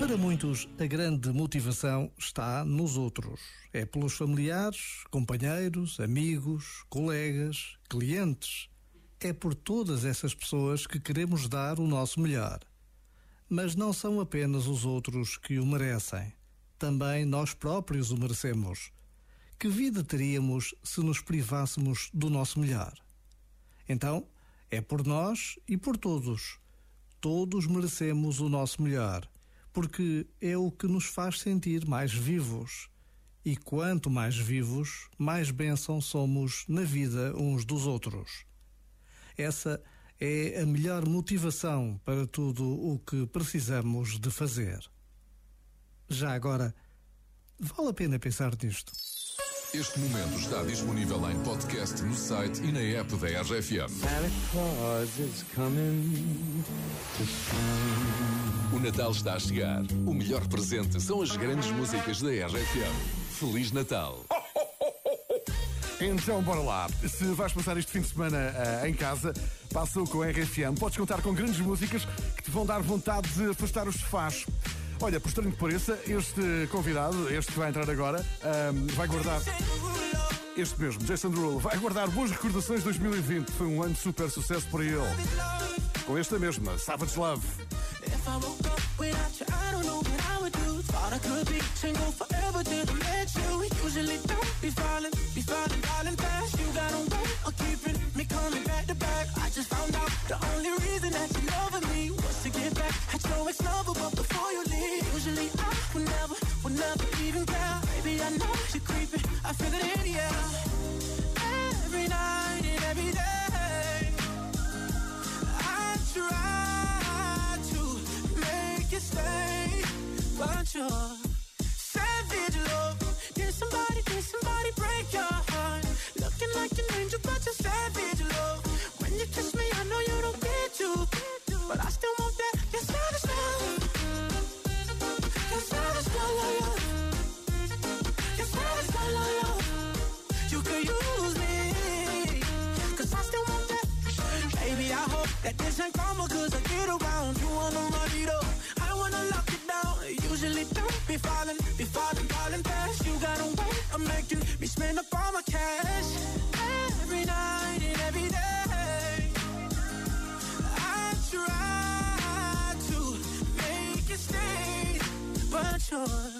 Para muitos, a grande motivação está nos outros. É pelos familiares, companheiros, amigos, colegas, clientes. É por todas essas pessoas que queremos dar o nosso melhor. Mas não são apenas os outros que o merecem. Também nós próprios o merecemos. Que vida teríamos se nos privássemos do nosso melhor? Então, é por nós e por todos. Todos merecemos o nosso melhor, porque é o que nos faz sentir mais vivos. E quanto mais vivos, mais bênção somos na vida uns dos outros. Essa é a melhor motivação para tudo o que precisamos de fazer. Já agora, vale a pena pensar nisto. Este momento está disponível em podcast no site e na app da RFM. O Natal está a chegar. O melhor presente são as grandes músicas da RFM. Feliz Natal! Então, bora lá. Se vais passar este fim de semana uh, em casa, passa com a RFM. Podes contar com grandes músicas que te vão dar vontade de afastar os sofás. Olha, por estranho que pareça, este convidado, este que vai entrar agora, um, vai guardar. Este mesmo, Jason Derulo, vai guardar boas recordações de 2020. Foi um ano de super sucesso para ele. Com esta mesma, Savage Love. Just found out the only reason that you loving me was to get back at your ex-lover, but would never, would never even care. Baby, I know you're creeping, I feel it in the air. Every night and every day, I try to make it stay, but you're savage love. Did somebody, did somebody break your heart? Looking like an angel, but you're that this ain't karma, cause I get around. You wanna run it up, I wanna lock it down. Usually don't be falling, be falling, falling fast. You got a way of making me spend up all my cash. Every night and every day. I try to make it stay, but you're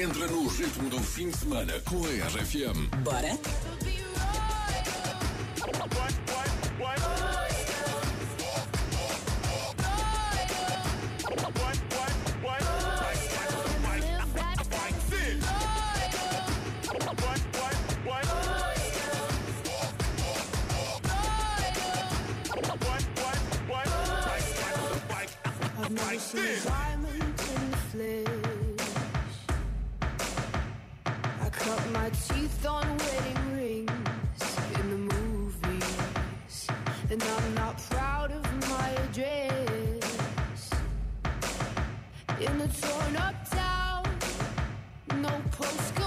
Entra no ritmo do fim de semana com a RFM. Bora? I've never seen a diamond in the flesh. My teeth on wedding rings in the movies, and I'm not proud of my address. In a torn up town, no postcode